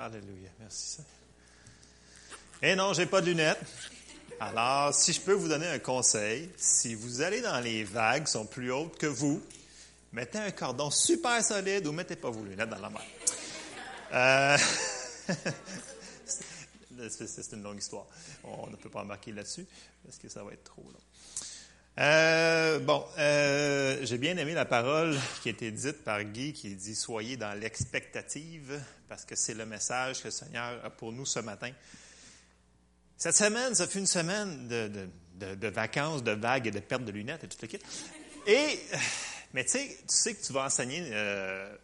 Alléluia. Merci. Eh non, j'ai pas de lunettes. Alors, si je peux vous donner un conseil, si vous allez dans les vagues qui sont plus hautes que vous, mettez un cordon super solide ou mettez pas vos lunettes dans la mer. Euh, c'est une longue histoire. On ne peut pas embarquer là-dessus parce que ça va être trop long. Euh, bon, euh, j'ai bien aimé la parole qui a été dite par Guy qui dit Soyez dans l'expectative, parce que c'est le message que le Seigneur a pour nous ce matin. Cette semaine, ça fait une semaine de, vacances, de vagues et de perte de lunettes et tout le kit. Et, mais tu sais, tu sais que tu vas enseigner, euh,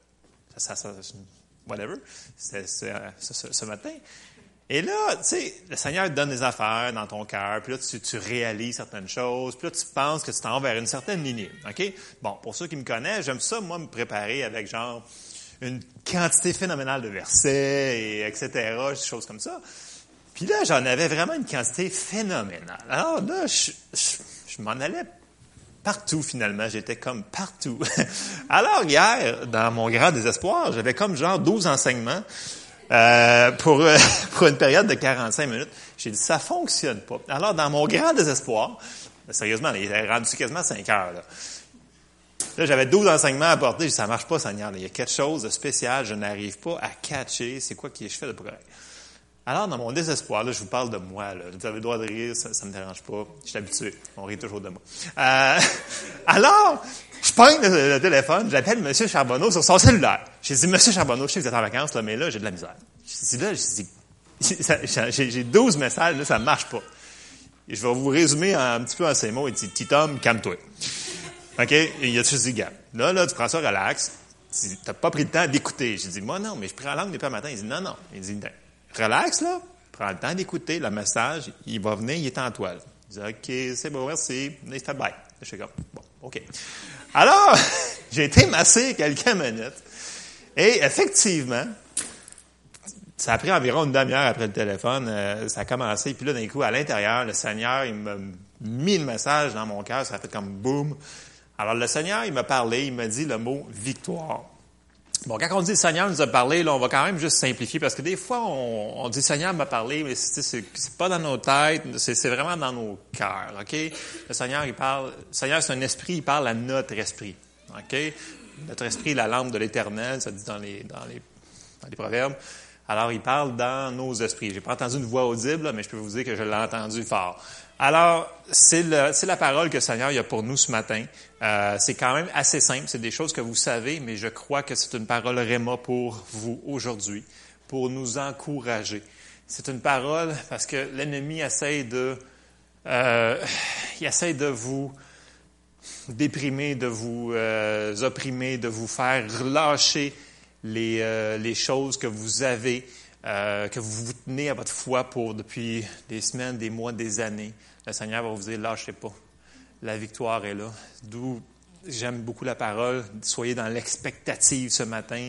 whatever, ce matin. Et là, tu sais, le Seigneur te donne des affaires dans ton cœur, puis là, tu, réalises certaines choses, puis là, tu penses que tu t'en vas vers une certaine ligne. OK? Bon, pour ceux qui me connaissent, j'aime ça, moi, me préparer avec genre une quantité phénoménale de versets, et etc., des choses comme ça. Puis là, j'en avais vraiment une quantité phénoménale. Alors là, je m'en allais partout finalement. J'étais comme partout. Alors hier, dans mon grand désespoir, j'avais comme genre 12 enseignements euh, pour, euh, pour une période de 45 minutes. J'ai dit, ça fonctionne pas. Alors, dans mon grand désespoir, sérieusement, il est rendu quasiment 5 heures. Là, là j'avais 12 enseignements à apporter. J'ai dit, ça marche pas, Seigneur. Il y a quelque chose de spécial. Je n'arrive pas à catcher. C'est quoi que je fais de progrès? Alors, dans mon désespoir, là, je vous parle de moi. Là. Vous avez le droit de rire, ça ne me dérange pas. Je suis habitué. On rit toujours de moi. Euh, alors, pogne le, téléphone, j'appelle M. Charbonneau sur son cellulaire. J'ai dit, M. Charbonneau, je sais que vous êtes en vacances, là, mais là, j'ai de la misère. J'ai dit, là, j'ai 12 messages, là, ça marche pas. Et je vais vous résumer un petit peu en ces mots. Il dit, petit homme, calme-toi. OK? Et il a tout dit, gars, là, là, tu prends ça relax. Tu n'as pas pris le temps d'écouter. J'ai dit, moi, non, mais je prends la langue depuis le matin. Il dit, non, non. Il dit, relax, là. Prends le temps d'écouter le message. Il va venir, il est en toile. Il dit, OK, c'est bon, merci. Nice bye. Je suis comme, bon, OK. Alors, j'ai été massé quelques minutes. Et effectivement, ça a pris environ une demi-heure après le téléphone. Euh, ça a commencé. Puis là, d'un coup, à l'intérieur, le Seigneur, il m'a mis le message dans mon cœur. Ça a fait comme boum. Alors, le Seigneur, il m'a parlé. Il m'a dit le mot victoire. Bon, quand on dit le Seigneur nous a parlé, là, on va quand même juste simplifier parce que des fois, on, on dit Seigneur m'a parlé, mais c'est, pas dans nos têtes, c'est, vraiment dans nos cœurs, OK? Le Seigneur, il parle, le Seigneur, c'est un esprit, il parle à notre esprit, OK? Notre esprit la lampe de l'éternel, ça dit dans les, dans les, dans les proverbes. Alors, il parle dans nos esprits. J'ai pas entendu une voix audible, mais je peux vous dire que je l'ai entendu fort. Alors, c'est la parole que le Seigneur a pour nous ce matin. Euh, c'est quand même assez simple, c'est des choses que vous savez, mais je crois que c'est une parole réma pour vous aujourd'hui, pour nous encourager. C'est une parole parce que l'ennemi essaie de, euh, il essaie de vous déprimer, de vous euh, opprimer, de vous faire relâcher les, euh, les choses que vous avez, euh, que vous vous tenez à votre foi pour depuis des semaines, des mois, des années. Le Seigneur va vous dire, lâchez pas. La victoire est là. D'où j'aime beaucoup la parole. Soyez dans l'expectative ce matin.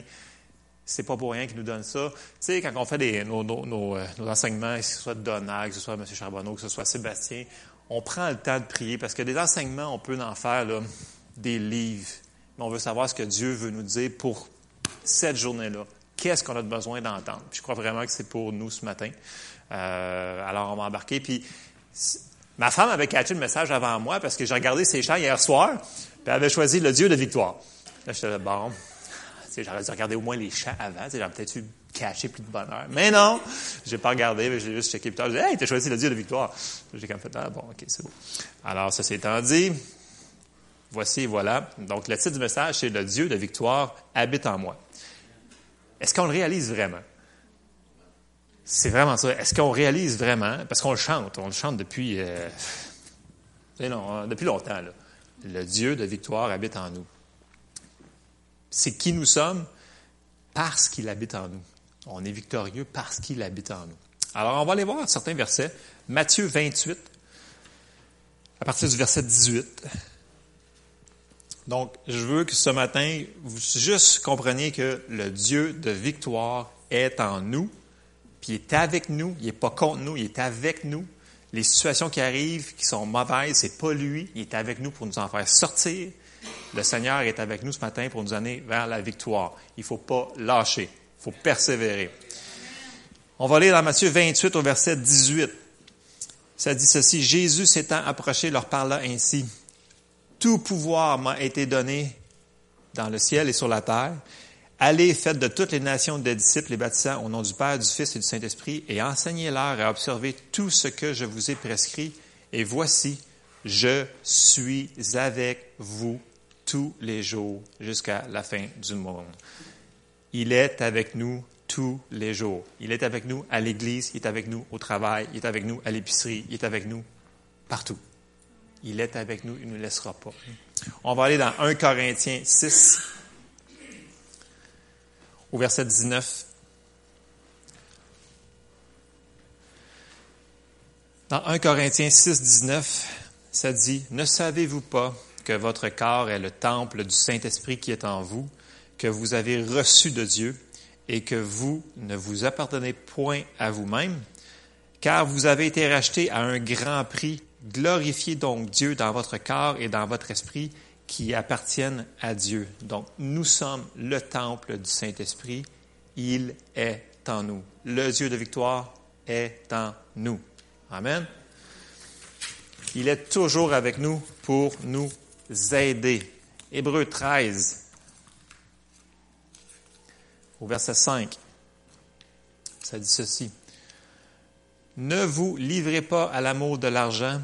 C'est pas pour rien qu'il nous donne ça. Tu sais, quand on fait des, nos, euh, enseignements, que ce soit Donald, que ce soit M. Charbonneau, que ce soit Sébastien, on prend le temps de prier parce que des enseignements, on peut en faire des livres. Mais on veut savoir ce que Dieu veut nous dire pour cette journée-là. Qu'est-ce qu'on a besoin d'entendre? je crois vraiment que c'est pour nous ce matin. Euh, alors, on va embarquer. Puis, ma femme avait catché le message avant moi parce que j'ai regardé ses chants hier soir, puis elle avait choisi le Dieu de victoire. Là, j'étais là, bon, j'aurais dû regarder au moins les chants avant, j'aurais peut-être eu caché plus de bonheur. Mais non, j'ai pas regardé, mais j'ai juste checké plus tard. J'ai dit, hey, t'as choisi le Dieu de victoire. J'ai comme fait, ah, bon, ok, c'est beau. Alors, ça s'étant dit, voici, voilà. Donc, le titre du message, c'est Le Dieu de victoire habite en moi. Est-ce qu'on le réalise vraiment? C'est vraiment ça. Est-ce qu'on réalise vraiment? Parce qu'on le chante. On le chante depuis, euh, non, depuis longtemps. Le Dieu de victoire habite en nous. C'est qui nous sommes? Parce qu'il habite en nous. On est victorieux parce qu'il habite en nous. Alors, on va aller voir certains versets. Matthieu 28, à partir du verset 18. Donc, je veux que ce matin, vous juste compreniez que le Dieu de victoire est en nous, puis il est avec nous, il n'est pas contre nous, il est avec nous. Les situations qui arrivent, qui sont mauvaises, c'est pas lui, il est avec nous pour nous en faire sortir. Le Seigneur est avec nous ce matin pour nous amener vers la victoire. Il ne faut pas lâcher, il faut persévérer. On va lire dans Matthieu 28 au verset 18. Ça dit ceci, Jésus s'étant approché leur parla ainsi, Tout pouvoir m'a été donné dans le ciel et sur la terre. Allez, faites de toutes les nations des disciples les baptisants au nom du Père, du Fils et du Saint-Esprit, et enseignez-leur à observer tout ce que je vous ai prescrit. Et voici, je suis avec vous tous les jours jusqu'à la fin du monde. Il est avec nous tous les jours. Il est avec nous à l'église, il est avec nous au travail, il est avec nous à l'épicerie, il est avec nous partout. Il est avec nous, il ne nous laissera pas. On va aller dans 1 Corinthiens 6, au verset 19. Dans 1 Corinthiens 6, 19, ça dit, Ne savez-vous pas que votre corps est le temple du Saint-Esprit qui est en vous, que vous avez reçu de Dieu, et que vous ne vous appartenez point à vous-même, car vous avez été rachetés à un grand prix. Glorifiez donc Dieu dans votre corps et dans votre esprit qui appartiennent à Dieu. Donc, nous sommes le temple du Saint-Esprit. Il est en nous. Le Dieu de victoire est en nous. Amen. Il est toujours avec nous pour nous aider. Hébreu 13, au verset 5. Ça dit ceci. Ne vous livrez pas à l'amour de l'argent,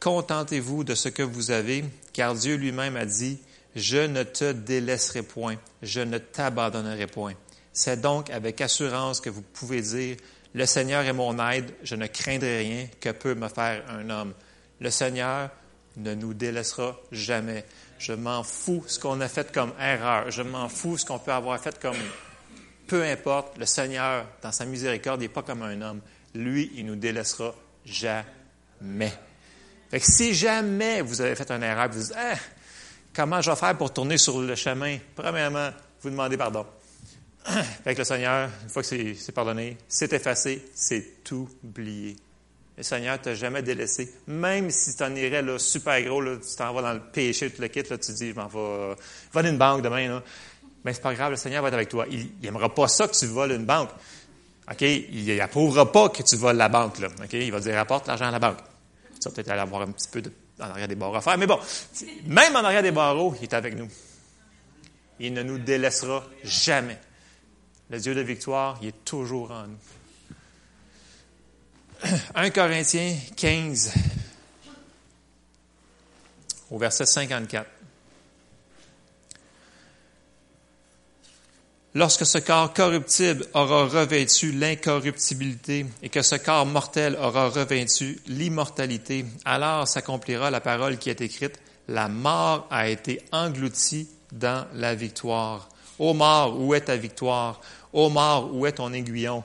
contentez-vous de ce que vous avez, car Dieu lui-même a dit, Je ne te délaisserai point, je ne t'abandonnerai point. C'est donc avec assurance que vous pouvez dire, Le Seigneur est mon aide, je ne craindrai rien, que peut me faire un homme. Le Seigneur ne nous délaissera jamais. Je m'en fous ce qu'on a fait comme erreur, je m'en fous ce qu'on peut avoir fait comme peu importe, le Seigneur, dans sa miséricorde, n'est pas comme un homme. Lui, il nous délaissera jamais. Fait que si jamais vous avez fait une erreur, vous dites, ah, comment je vais faire pour tourner sur le chemin? Premièrement, vous demandez pardon. Fait que le Seigneur, une fois que c'est pardonné, c'est effacé, c'est oublié. Le Seigneur ne t'a jamais délaissé. Même si tu en irais là, super gros, tu t'en vas dans le péché, tu le quittes, tu dis, je m'en vais, va une banque demain. Là mais c'est pas grave, le Seigneur va être avec toi. Il n'aimera pas ça que tu voles une banque. OK? Il n'approuvera pas que tu voles la banque, là. OK? Il va dire, rapporte l'argent à la banque. Tu vas peut-être aller avoir un petit peu en arrière des barreaux à faire. Mais bon, même en arrière des barreaux, il est avec nous. Il ne nous délaissera jamais. Le Dieu de victoire, il est toujours en nous. 1 Corinthiens 15, au verset 54. Lorsque ce corps corruptible aura revêtu l'incorruptibilité et que ce corps mortel aura revêtu l'immortalité, alors s'accomplira la parole qui est écrite, la mort a été engloutie dans la victoire. Ô mort, où est ta victoire? Ô mort, où est ton aiguillon?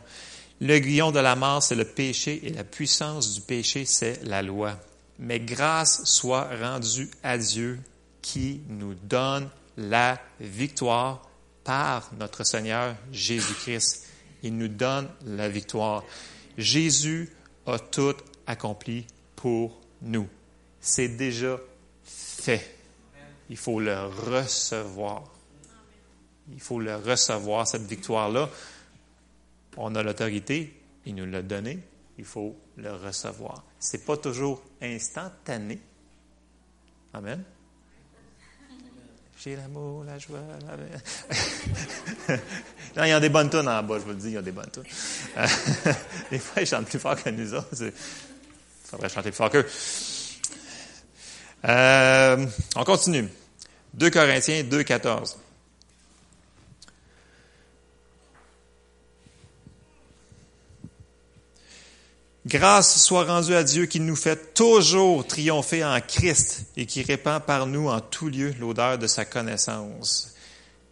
L'aiguillon de la mort, c'est le péché et la puissance du péché, c'est la loi. Mais grâce soit rendue à Dieu qui nous donne la victoire par notre Seigneur Jésus-Christ. Il nous donne la victoire. Jésus a tout accompli pour nous. C'est déjà fait. Il faut le recevoir. Il faut le recevoir, cette victoire-là. On a l'autorité, il nous l'a donné, il faut le recevoir. Ce n'est pas toujours instantané. Amen. J'ai l'amour, la joie, la... non, il y a des bonnes tunes en bas, je vous le dis, il y a des bonnes tunes. des fois, ils chantent plus fort que nous autres. Il faudrait chanter plus fort qu'eux. Euh, on continue. 2 Corinthiens 2, 14. Grâce soit rendue à Dieu qui nous fait toujours triompher en Christ et qui répand par nous en tout lieu l'odeur de sa connaissance.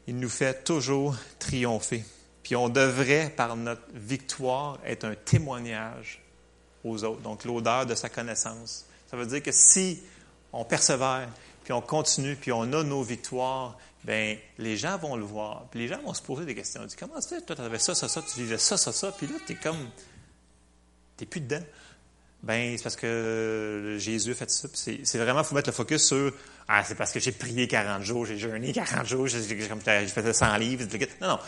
Il nous fait toujours triompher. Puis on devrait, par notre victoire, être un témoignage aux autres. Donc l'odeur de sa connaissance. Ça veut dire que si on persévère, puis on continue, puis on a nos victoires, ben les gens vont le voir. Puis les gens vont se poser des questions. Ils disent, comment ça, toi, tu ça, ça, ça, tu vivais ça, ça, ça, puis là, tu comme tu plus dedans. Ben, c'est parce que Jésus a fait ça. C'est vraiment, il faut mettre le focus sur Ah, c'est parce que j'ai prié 40 jours, j'ai jeûné 40 jours, j'ai fait 100 livres. Non, non.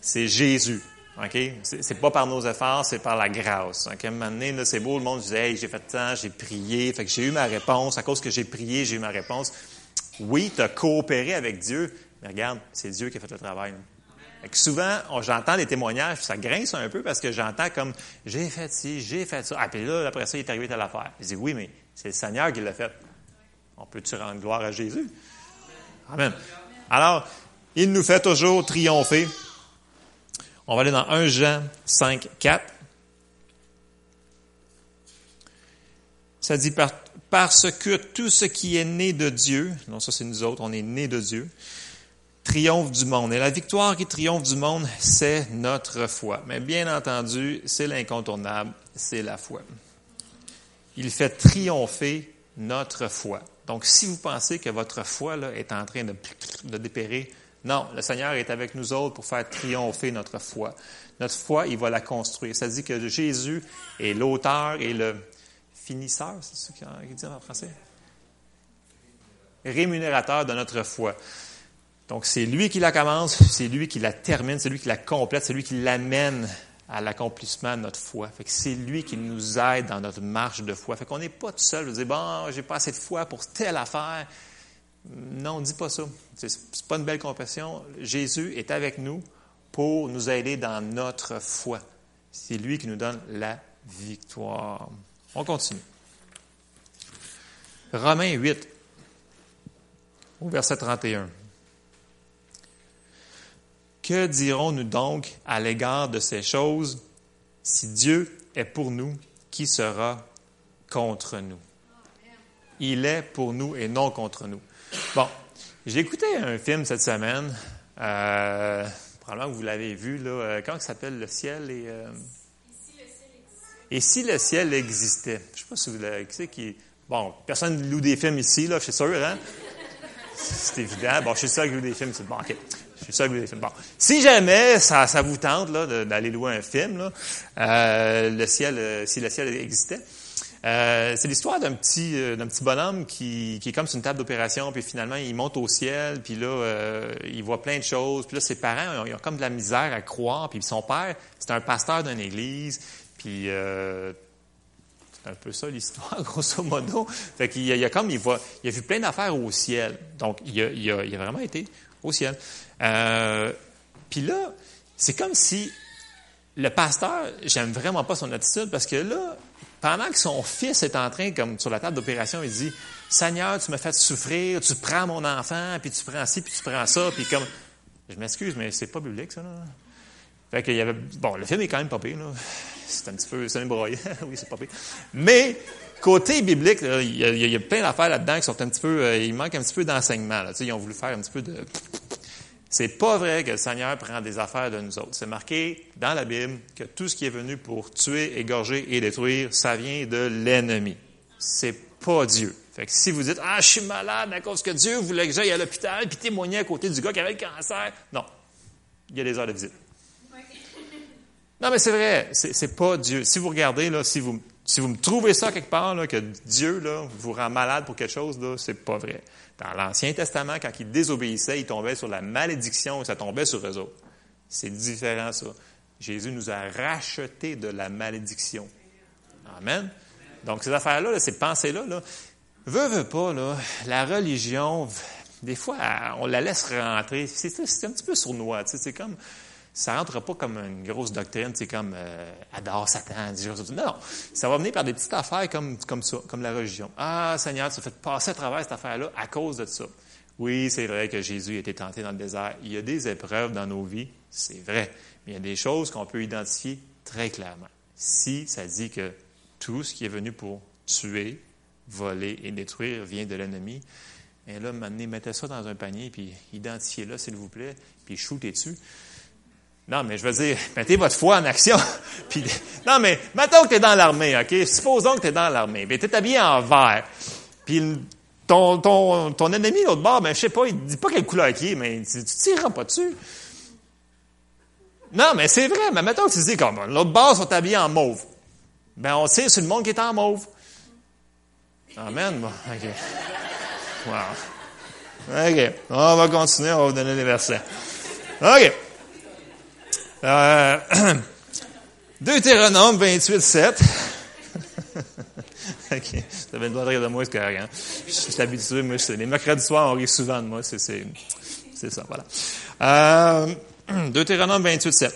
C'est Jésus. OK? C'est pas par nos efforts, c'est par la grâce. OK? À un moment donné, c'est beau, le monde disait, hey, j'ai fait temps, j'ai prié, fait que j'ai eu ma réponse. À cause que j'ai prié, j'ai eu ma réponse. Oui, tu as coopéré avec Dieu, mais regarde, c'est Dieu qui a fait le travail. Souvent, j'entends des témoignages, ça grince un peu parce que j'entends comme j'ai fait ci, j'ai fait ça. Ah, puis là, après ça, il est arrivé telle affaire. Je dis oui, mais c'est le Seigneur qui l'a fait. On peut-tu rendre gloire à Jésus? Amen. Alors, il nous fait toujours triompher. On va aller dans 1 Jean 5, 4. Ça dit parce que tout ce qui est né de Dieu, non, ça c'est nous autres, on est né de Dieu, triomphe du monde. Et la victoire qui triomphe du monde, c'est notre foi. Mais bien entendu, c'est l'incontournable, c'est la foi. Il fait triompher notre foi. Donc, si vous pensez que votre foi là, est en train de, de dépérir, non, le Seigneur est avec nous autres pour faire triompher notre foi. Notre foi, il va la construire. Ça dit que Jésus est l'auteur et le finisseur, c'est ce qu'il dit en français? Rémunérateur de notre foi. Donc, c'est lui qui la commence, c'est lui qui la termine, c'est lui qui la complète, c'est lui qui l'amène à l'accomplissement de notre foi. Fait que c'est lui qui nous aide dans notre marche de foi. Fait qu'on n'est pas tout seul. Je dis, bon, j'ai pas assez de foi pour telle affaire. Non, on dit pas ça. Ce n'est pas une belle compassion. Jésus est avec nous pour nous aider dans notre foi. C'est lui qui nous donne la victoire. On continue. Romains 8, au verset 31. Que dirons-nous donc à l'égard de ces choses? Si Dieu est pour nous, qui sera contre nous? Il est pour nous et non contre nous. Bon, j'ai écouté un film cette semaine. Euh, probablement que vous l'avez vu. Là, euh, comment ça s'appelle? Le ciel et. Euh, et si le ciel existait? Je ne sais pas si vous l'avez. Qui qui. Bon, personne ne loue des films ici, là, je suis sûr, hein? C'est évident. Bon, je suis sûr que loue des films. C'est bon, OK. Je suis sûr que vous films. Bon. Si jamais ça, vous tente d'aller louer un film, là, euh, le ciel, si le ciel existait, euh, c'est l'histoire d'un petit, euh, d'un petit bonhomme qui, qui est comme sur une table d'opération, puis finalement, il monte au ciel, puis là, euh, il voit plein de choses. Puis là, ses parents, ils ont, comme de la misère à croire. Puis son père, c'est un pasteur d'une église. Puis c'est un peu ça l'histoire, grosso modo. Fait qu'il y a, il a comme, il, voit, il a vu plein d'affaires au ciel. Donc, il a, il il a vraiment été au ciel. puis là, c'est comme si le pasteur, j'aime vraiment pas son attitude parce que là, pendant que son fils est en train, comme sur la table d'opération, il dit Seigneur, tu me fais souffrir, tu prends mon enfant, puis tu prends ci, puis tu prends ça, puis comme. Je m'excuse, mais c'est pas biblique, ça, là. Fait qu'il y avait. Bon, le film est quand même pas pire, là. C'est un petit peu. C'est un broyé. oui, c'est pas. Mais, côté biblique, il, y a, plein d'affaires là-dedans qui sont un petit peu. Euh, il manque un petit peu d'enseignement, là. Tu sais, ils ont voulu faire un petit peu de. C'est pas vrai que le Seigneur prend des affaires de nous autres. C'est marqué dans la Bible que tout ce qui est venu pour tuer, égorger et détruire, ça vient de l'ennemi. C'est pas Dieu. Fait que si vous dites, ah, je suis malade à cause que Dieu voulait que j'aille à l'hôpital puis témoigner à côté du gars qui avait le cancer, non. Il y a des heures de visite. Non, mais c'est vrai, c'est pas Dieu. Si vous regardez, là, si vous, si vous me trouvez ça quelque part, que Dieu vous rend malade pour quelque chose, là, c'est pas vrai. Dans l'Ancien Testament, quand ils désobéissaient, ils tombaient sur la malédiction et ça tombait sur eux autres. C'est différent, ça. Jésus nous a rachetés de la malédiction. Amen. Donc, ces affaires-là, ces pensées-là, là, pas, la religion, des fois, on la laisse rentrer. C'est un petit peu sournois. C'est comme, ça rentre pas comme une grosse doctrine, c'est comme euh, adore Satan, non, non, ça va venir par des petites affaires comme, comme ça, comme la religion. Ah, Seigneur, tu as fait passer à travers cette affaire-là à cause de ça. Oui, c'est vrai que Jésus a été tenté dans le désert. Il y a des épreuves dans nos vies, c'est vrai. Mais il y a des choses qu'on peut identifier très clairement. Si ça dit que tout ce qui est venu pour tuer, voler et détruire vient de l'ennemi, et là, maintenant, mettez ça dans un panier, puis identifiez-le, s'il vous plaît, puis shootez dessus. Non, mais je veux dire, mettez votre foi en action. Puis, non, mais mettons que tu es dans l'armée, OK? Supposons que tu es dans l'armée. Ben, tu es habillé en vert. Puis ton, ton, ton ennemi, l'autre bord, ben, je sais pas, il dit pas quelle couleur qui est, mais tu, ne tireras pas dessus. Non, mais c'est vrai. Mais mettons que tu dis comme l'autre bord sont habillés en mauve. Ben, on sait, c'est le monde qui est en mauve. Amen. Bon, OK. Wow. OK. On va continuer, on va vous donner les versets. OK. Euh, Deutéronome 28, 7. OK. Ça avait une bonne rire de moi, c'est correct. Hein? Je suis habitué, moi, les mercredis soirs, on rit souvent de moi. C'est ça, voilà. Euh, Deutéronome 28, 7.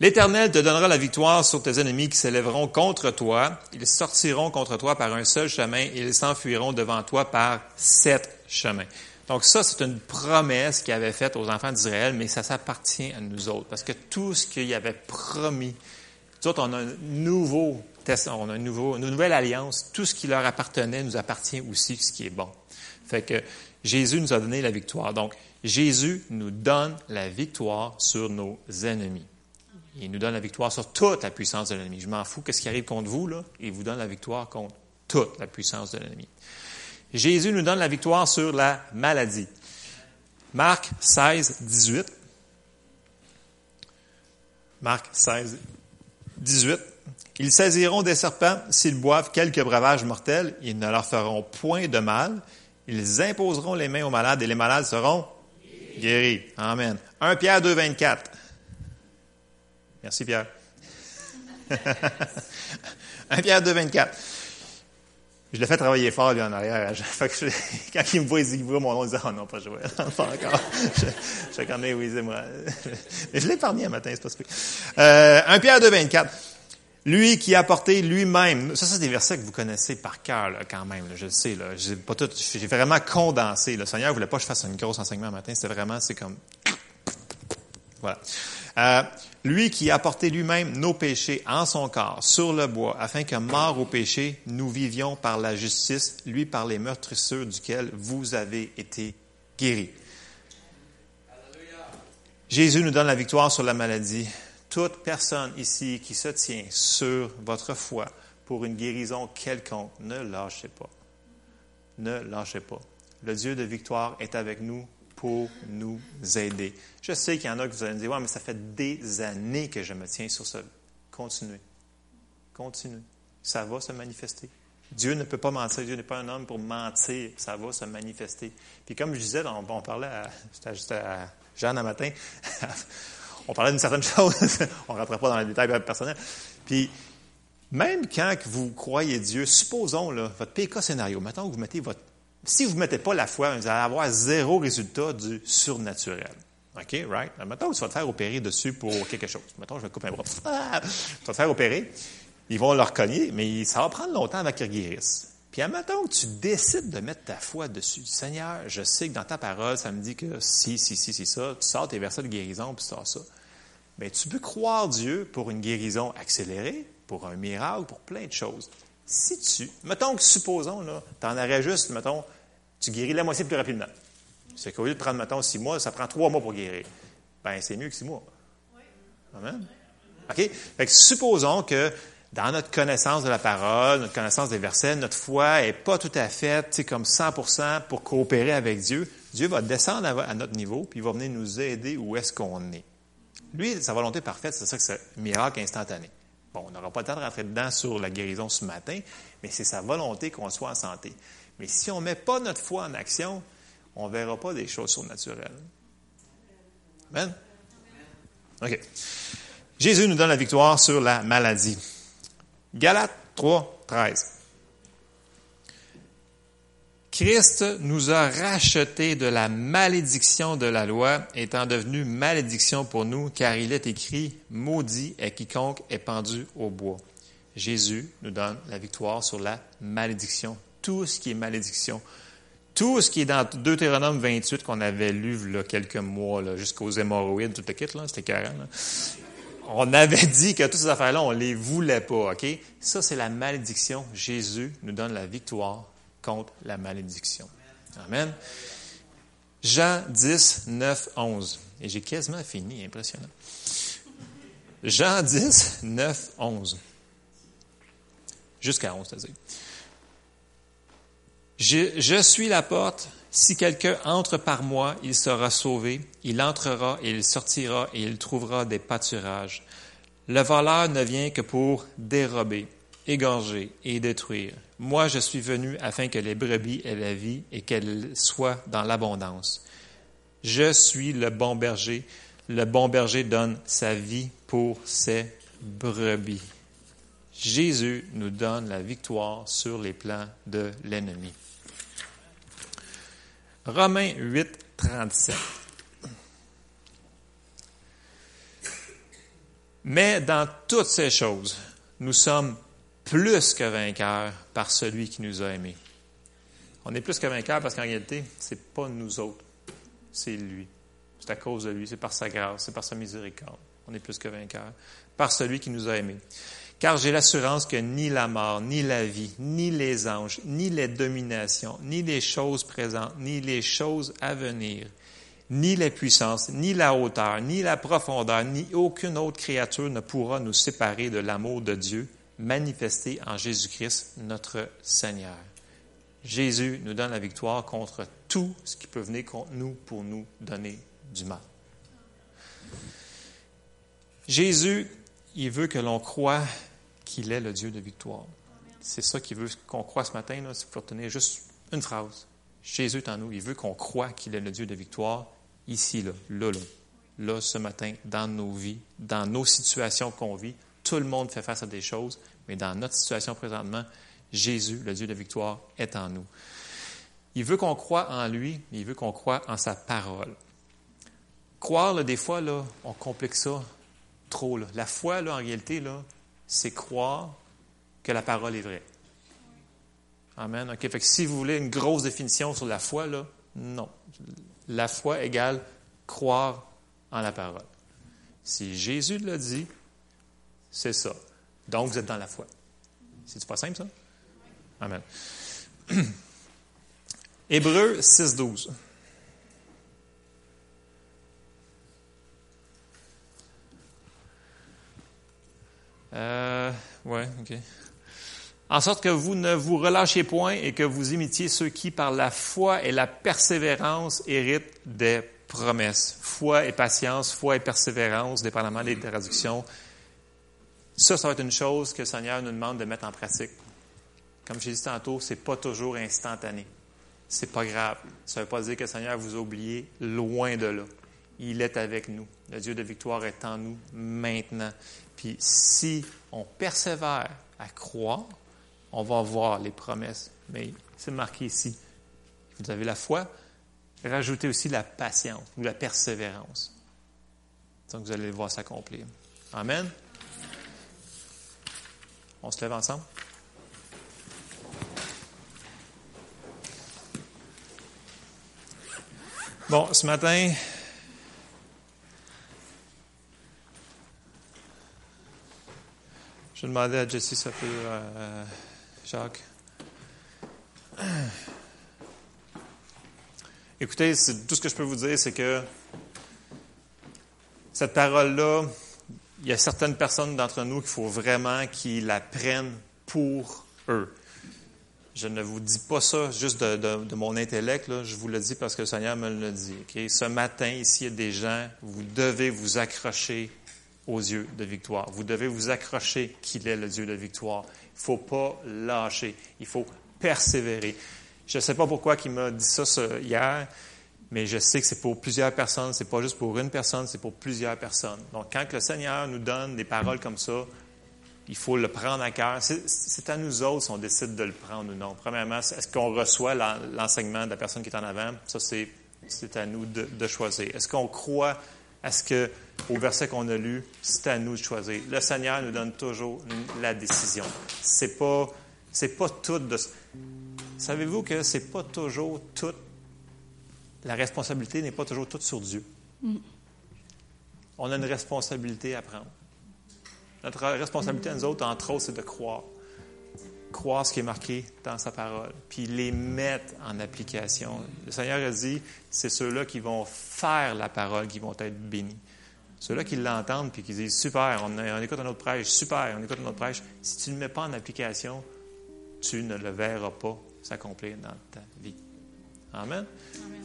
L'Éternel te donnera la victoire sur tes ennemis qui s'élèveront contre toi. Ils sortiront contre toi par un seul chemin et ils s'enfuiront devant toi par sept chemins. Donc ça, c'est une promesse qu'il avait faite aux enfants d'Israël, mais ça s'appartient à nous autres, parce que tout ce qu'il avait promis, nous autres, on a nouveau nouveau, une nouvelle alliance, tout ce qui leur appartenait nous appartient aussi, ce qui est bon. Fait que Jésus nous a donné la victoire. Donc, Jésus nous donne la victoire sur nos ennemis. Il nous donne la victoire sur toute la puissance de l'ennemi. Je m'en fous qu'est-ce qui arrive contre vous. Il vous donne la victoire contre toute la puissance de l'ennemi. Jésus nous donne la victoire sur la maladie. Marc 16, 18. Marc 16, 18. Ils saisiront des serpents s'ils boivent quelques breuvages mortels. Ils ne leur feront point de mal. Ils imposeront les mains aux malades et les malades seront guéris. Amen. 1 Pierre 2, 24. Merci, Pierre. 1 Pierre 2, 24. Je l'ai fait travailler fort, lui, en arrière. quand il me voit, il dit, voit mon nom, il dit, oh non, pas joué. pas encore. je, je connais, oui, c'est moi. Mais je l'ai épargné un matin, c'est pas ce euh, 1 Pierre 2, 24. Lui qui a apporté lui-même, ça c'est des versets que vous connaissez par cœur quand même, je le sais, là, j'ai pas tout, j'ai vraiment condensé. Le Seigneur voulait pas que je fasse un gros enseignement matin, c'est vraiment, c'est comme, voilà. Euh, lui qui a porté lui-même nos péchés en son corps sur le bois, afin que, mort au péché, nous vivions par la justice, lui par les meurtrisseurs duquel vous avez été guéris. Jésus nous donne la victoire sur la maladie. Toute personne ici qui se tient sur votre foi pour une guérison quelconque, ne lâchez pas. Ne lâchez pas. Le Dieu de victoire est avec nous pour nous aider. Je sais qu'il y en a qui vous allez me dire, ouais, mais ça fait des années que je me tiens sur ce. Continuez. Continuez. Ça va se manifester. Dieu ne peut pas mentir. Dieu n'est pas un homme pour mentir. Ça va se manifester. Puis comme je disais, on, parlait à, juste à Jeanne un matin, on parlait d'une certaine chose. on ne rentrait pas dans les détails personnels. Puis même quand vous croyez Dieu, supposons là, votre PK scénario, maintenant que vous mettez votre si vous ne mettez pas la foi, vous allez avoir zéro résultat du surnaturel. OK, right? Maintenant, tu vas te faire opérer dessus pour quelque chose. Maintenant, je vais couper un bras. Ah! Tu vas te faire opérer. Ils vont leur cogner, mais ça va prendre longtemps avant qu'ils guérissent. Puis, maintenant que tu décides de mettre ta foi dessus, Seigneur, je sais que dans ta parole, ça me dit que si, si, si, si, ça, tu sors tes versets de guérison, puis tu sors ça. Mais tu peux croire Dieu pour une guérison accélérée, pour un miracle, pour plein de choses. Si tu, mettons que supposons, tu en aurais juste, mettons, tu guéris la moitié plus rapidement. C'est qu'au lieu de prendre, mettons, six mois, ça prend trois mois pour guérir. Ben, c'est mieux que six mois. Amen. OK? Fait que supposons que dans notre connaissance de la parole, notre connaissance des versets, notre foi n'est pas tout à fait comme 100% pour coopérer avec Dieu. Dieu va descendre à notre niveau, puis il va venir nous aider où est-ce qu'on est. Lui, sa volonté parfaite, c'est ça que c'est un miracle instantané. Bon, on n'aura pas le temps de rentrer dedans sur la guérison ce matin, mais c'est sa volonté qu'on soit en santé. Mais si on ne met pas notre foi en action, on ne verra pas des choses surnaturelles. Amen? OK. Jésus nous donne la victoire sur la maladie. Galates 3, 13. Christ nous a rachetés de la malédiction de la loi, étant devenu malédiction pour nous, car il est écrit, maudit est quiconque est pendu au bois. Jésus nous donne la victoire sur la malédiction. Tout ce qui est malédiction. Tout ce qui est dans Deutéronome 28 qu'on avait lu a quelques mois, jusqu'aux hémorroïdes, tout le kit, là, c'était carré. On avait dit que toutes ces affaires-là, on les voulait pas, OK? Ça, c'est la malédiction. Jésus nous donne la victoire contre la malédiction. Amen. Jean 10, 9, 11. Et j'ai quasiment fini, impressionnant. Jean 10, 9, 11. Jusqu'à 11, c'est-à-dire. Je, je, suis la porte. Si quelqu'un entre par moi, il sera sauvé. Il entrera et il sortira et il trouvera des pâturages. Le voleur ne vient que pour dérober, égorger et détruire. Moi, je suis venu afin que les brebis aient la vie et qu'elles soient dans l'abondance. Je suis le bon berger. Le bon berger donne sa vie pour ses brebis. Jésus nous donne la victoire sur les plans de l'ennemi. Romains 8, 37. Mais dans toutes ces choses, nous sommes plus que vainqueurs par celui qui nous a aimés. On est plus que vainqueurs parce qu'en réalité, ce n'est pas nous autres, c'est lui. C'est à cause de lui, c'est par sa grâce, c'est par sa miséricorde. On est plus que vainqueurs par celui qui nous a aimés. Car j'ai l'assurance que ni la mort, ni la vie, ni les anges, ni les dominations, ni les choses présentes, ni les choses à venir, ni les puissances, ni la hauteur, ni la profondeur, ni aucune autre créature ne pourra nous séparer de l'amour de Dieu manifesté en Jésus-Christ, notre Seigneur. Jésus nous donne la victoire contre tout ce qui peut venir contre nous pour nous donner du mal. Jésus, il veut que l'on croie qu'il est le Dieu de victoire. C'est ça qu'il veut qu'on croie ce matin. Là, si vous juste une phrase. Jésus est en nous. Il veut qu'on croie qu'il est le Dieu de victoire ici, là, là, là, ce matin, dans nos vies, dans nos situations qu'on vit. Tout le monde fait face à des choses, mais dans notre situation présentement, Jésus, le Dieu de victoire, est en nous. Il veut qu'on croie en lui, mais il veut qu'on croie en sa parole. Croire, des fois, on complique ça trop. La foi, là, en réalité, c'est croire que la parole est vraie. Amen. OK. Si vous voulez une grosse définition sur la foi, non. La foi égale croire en la parole. Si Jésus l'a dit, c'est ça. Donc, vous êtes dans la foi. C'est pas simple, ça? Amen. Hébreu 6, 12. Euh, ouais, OK. En sorte que vous ne vous relâchiez point et que vous imitiez ceux qui, par la foi et la persévérance, héritent des promesses. Foi et patience, foi et persévérance, dépendamment des traductions. Ça, ça va être une chose que le Seigneur nous demande de mettre en pratique. Comme j'ai dit tantôt, ce n'est pas toujours instantané. C'est pas grave. Ça ne veut pas dire que le Seigneur vous a oublié, loin de là. Il est avec nous. Le Dieu de victoire est en nous maintenant. Puis si on persévère à croire, on va voir les promesses. Mais c'est marqué ici. Vous avez la foi, rajoutez aussi la patience ou la persévérance. Donc vous allez voir s'accomplir. Amen. On se lève ensemble. Bon, ce matin, je demandais à Jessie, ça peut, Jacques. Écoutez, tout ce que je peux vous dire, c'est que cette parole-là, il y a certaines personnes d'entre nous qu'il faut vraiment qu'ils la prennent pour eux. Je ne vous dis pas ça juste de, mon intellect, je vous le dis parce que le Seigneur me le dit. Ce matin, ici, il y a des gens, vous devez vous accrocher aux yeux de victoire. Vous devez vous accrocher qu'il est le Dieu de victoire. Il ne faut pas lâcher, il faut persévérer. Je ne sais pas pourquoi il m'a dit ça hier, mais je sais que c'est pour plusieurs personnes, c'est pas juste pour une personne, c'est pour plusieurs personnes. Donc, quand le Seigneur nous donne des paroles comme ça, il faut le prendre à cœur. C'est à nous autres si on décide de le prendre ou non. Premièrement, est-ce qu'on reçoit l'enseignement de la personne qui est en avant? Ça, c'est à nous de, choisir. Est-ce qu'on croit à ce que, au verset qu'on a lu, c'est à nous de choisir? Le Seigneur nous donne toujours la décision. C'est pas, pas tout de. Savez-vous que c'est pas toujours tout la responsabilité n'est pas toujours toute sur Dieu. Mm. On a une responsabilité à prendre. Notre responsabilité à nous autres, entre autres, c'est de croire. Croire ce qui est marqué dans sa parole, puis les mettre en application. Le Seigneur a dit, c'est ceux-là qui vont faire la parole qui vont être bénis. Ceux-là qui l'entendent puis qui disent, super, on, on écoute un autre prêche, super, on écoute un autre prêche. Si tu ne le mets pas en application, tu ne le verras pas s'accomplir dans ta vie. Amen.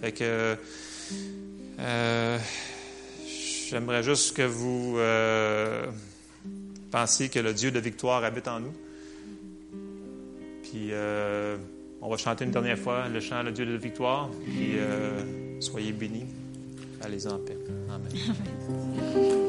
Fait que euh, j'aimerais juste que vous euh, pensiez que le Dieu de victoire habite en nous. Puis euh, on va chanter une dernière fois le chant Le Dieu de victoire. Puis soyez bénis. Allez en paix. Amen.